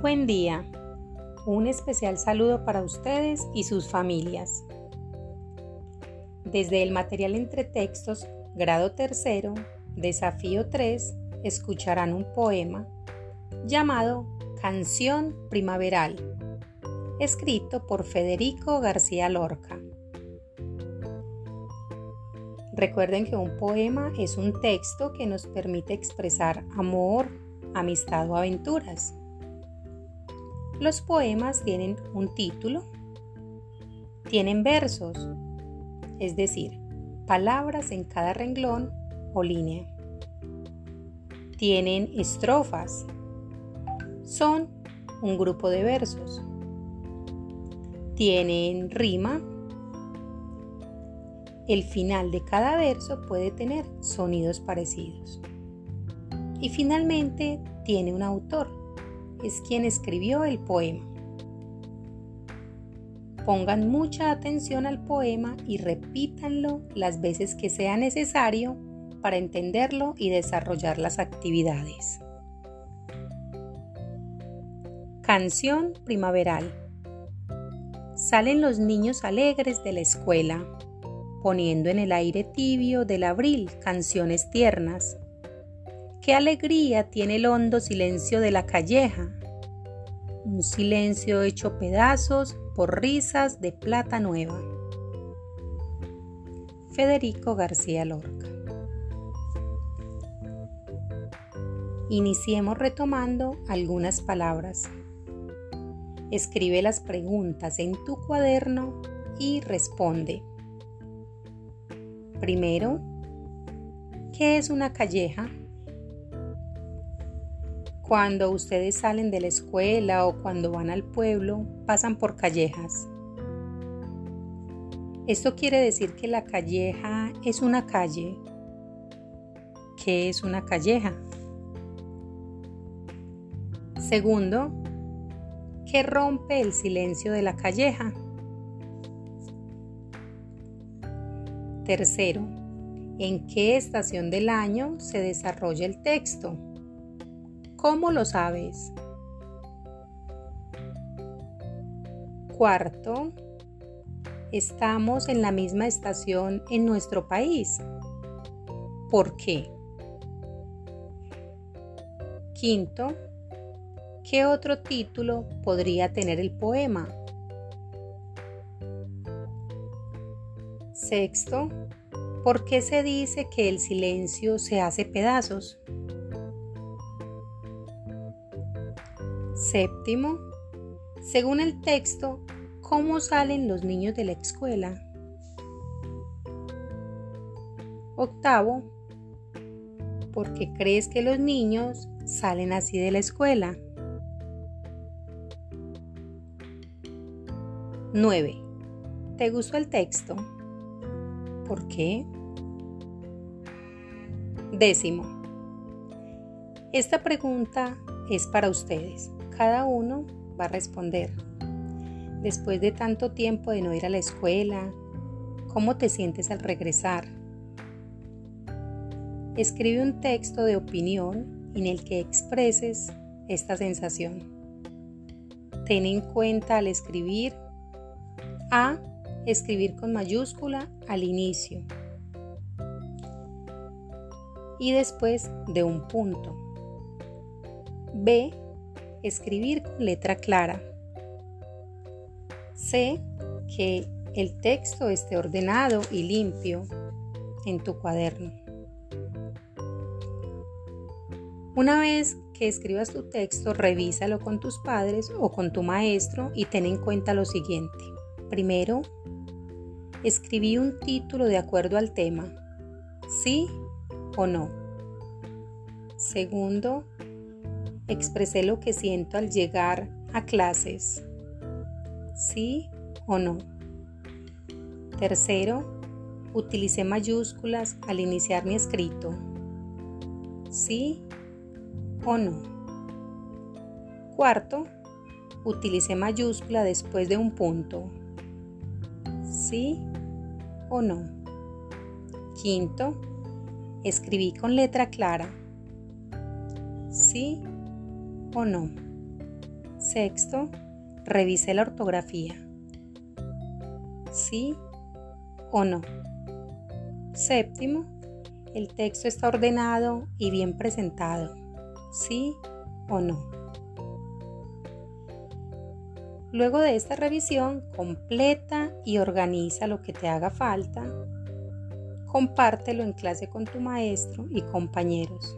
buen día. Un especial saludo para ustedes y sus familias. Desde el material entre textos, grado tercero, desafío 3, escucharán un poema llamado Canción Primaveral, escrito por Federico García Lorca. Recuerden que un poema es un texto que nos permite expresar amor, amistad o aventuras. Los poemas tienen un título, tienen versos, es decir, palabras en cada renglón o línea. Tienen estrofas, son un grupo de versos. Tienen rima. El final de cada verso puede tener sonidos parecidos. Y finalmente tiene un autor, es quien escribió el poema. Pongan mucha atención al poema y repítanlo las veces que sea necesario para entenderlo y desarrollar las actividades. Canción primaveral. Salen los niños alegres de la escuela, poniendo en el aire tibio del abril canciones tiernas Qué alegría tiene el hondo silencio de la calleja, un silencio hecho pedazos por risas de plata nueva. Federico García Lorca. Iniciemos retomando algunas palabras. Escribe las preguntas en tu cuaderno y responde. Primero, ¿qué es una calleja? Cuando ustedes salen de la escuela o cuando van al pueblo, pasan por callejas. Esto quiere decir que la calleja es una calle. ¿Qué es una calleja? Segundo, ¿qué rompe el silencio de la calleja? Tercero, ¿en qué estación del año se desarrolla el texto? ¿Cómo lo sabes? Cuarto, estamos en la misma estación en nuestro país. ¿Por qué? Quinto, ¿qué otro título podría tener el poema? Sexto, ¿por qué se dice que el silencio se hace pedazos? Séptimo, según el texto, ¿cómo salen los niños de la escuela? Octavo, ¿por qué crees que los niños salen así de la escuela? 9. ¿Te gustó el texto? ¿Por qué? Décimo. Esta pregunta es para ustedes cada uno va a responder. Después de tanto tiempo de no ir a la escuela, ¿cómo te sientes al regresar? Escribe un texto de opinión en el que expreses esta sensación. Ten en cuenta al escribir A, escribir con mayúscula al inicio y después de un punto. B, escribir con letra clara. Sé que el texto esté ordenado y limpio en tu cuaderno. Una vez que escribas tu texto, revísalo con tus padres o con tu maestro y ten en cuenta lo siguiente. Primero, escribí un título de acuerdo al tema, sí o no. Segundo, expresé lo que siento al llegar a clases. ¿Sí o no? Tercero, utilicé mayúsculas al iniciar mi escrito. ¿Sí o no? Cuarto, utilicé mayúscula después de un punto. ¿Sí o no? Quinto, escribí con letra clara. ¿Sí o no. Sexto, revise la ortografía. ¿Sí o no? Séptimo, el texto está ordenado y bien presentado. ¿Sí o no? Luego de esta revisión, completa y organiza lo que te haga falta. Compártelo en clase con tu maestro y compañeros.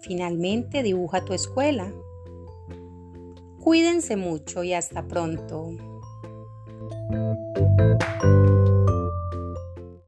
Finalmente, dibuja tu escuela. Cuídense mucho y hasta pronto.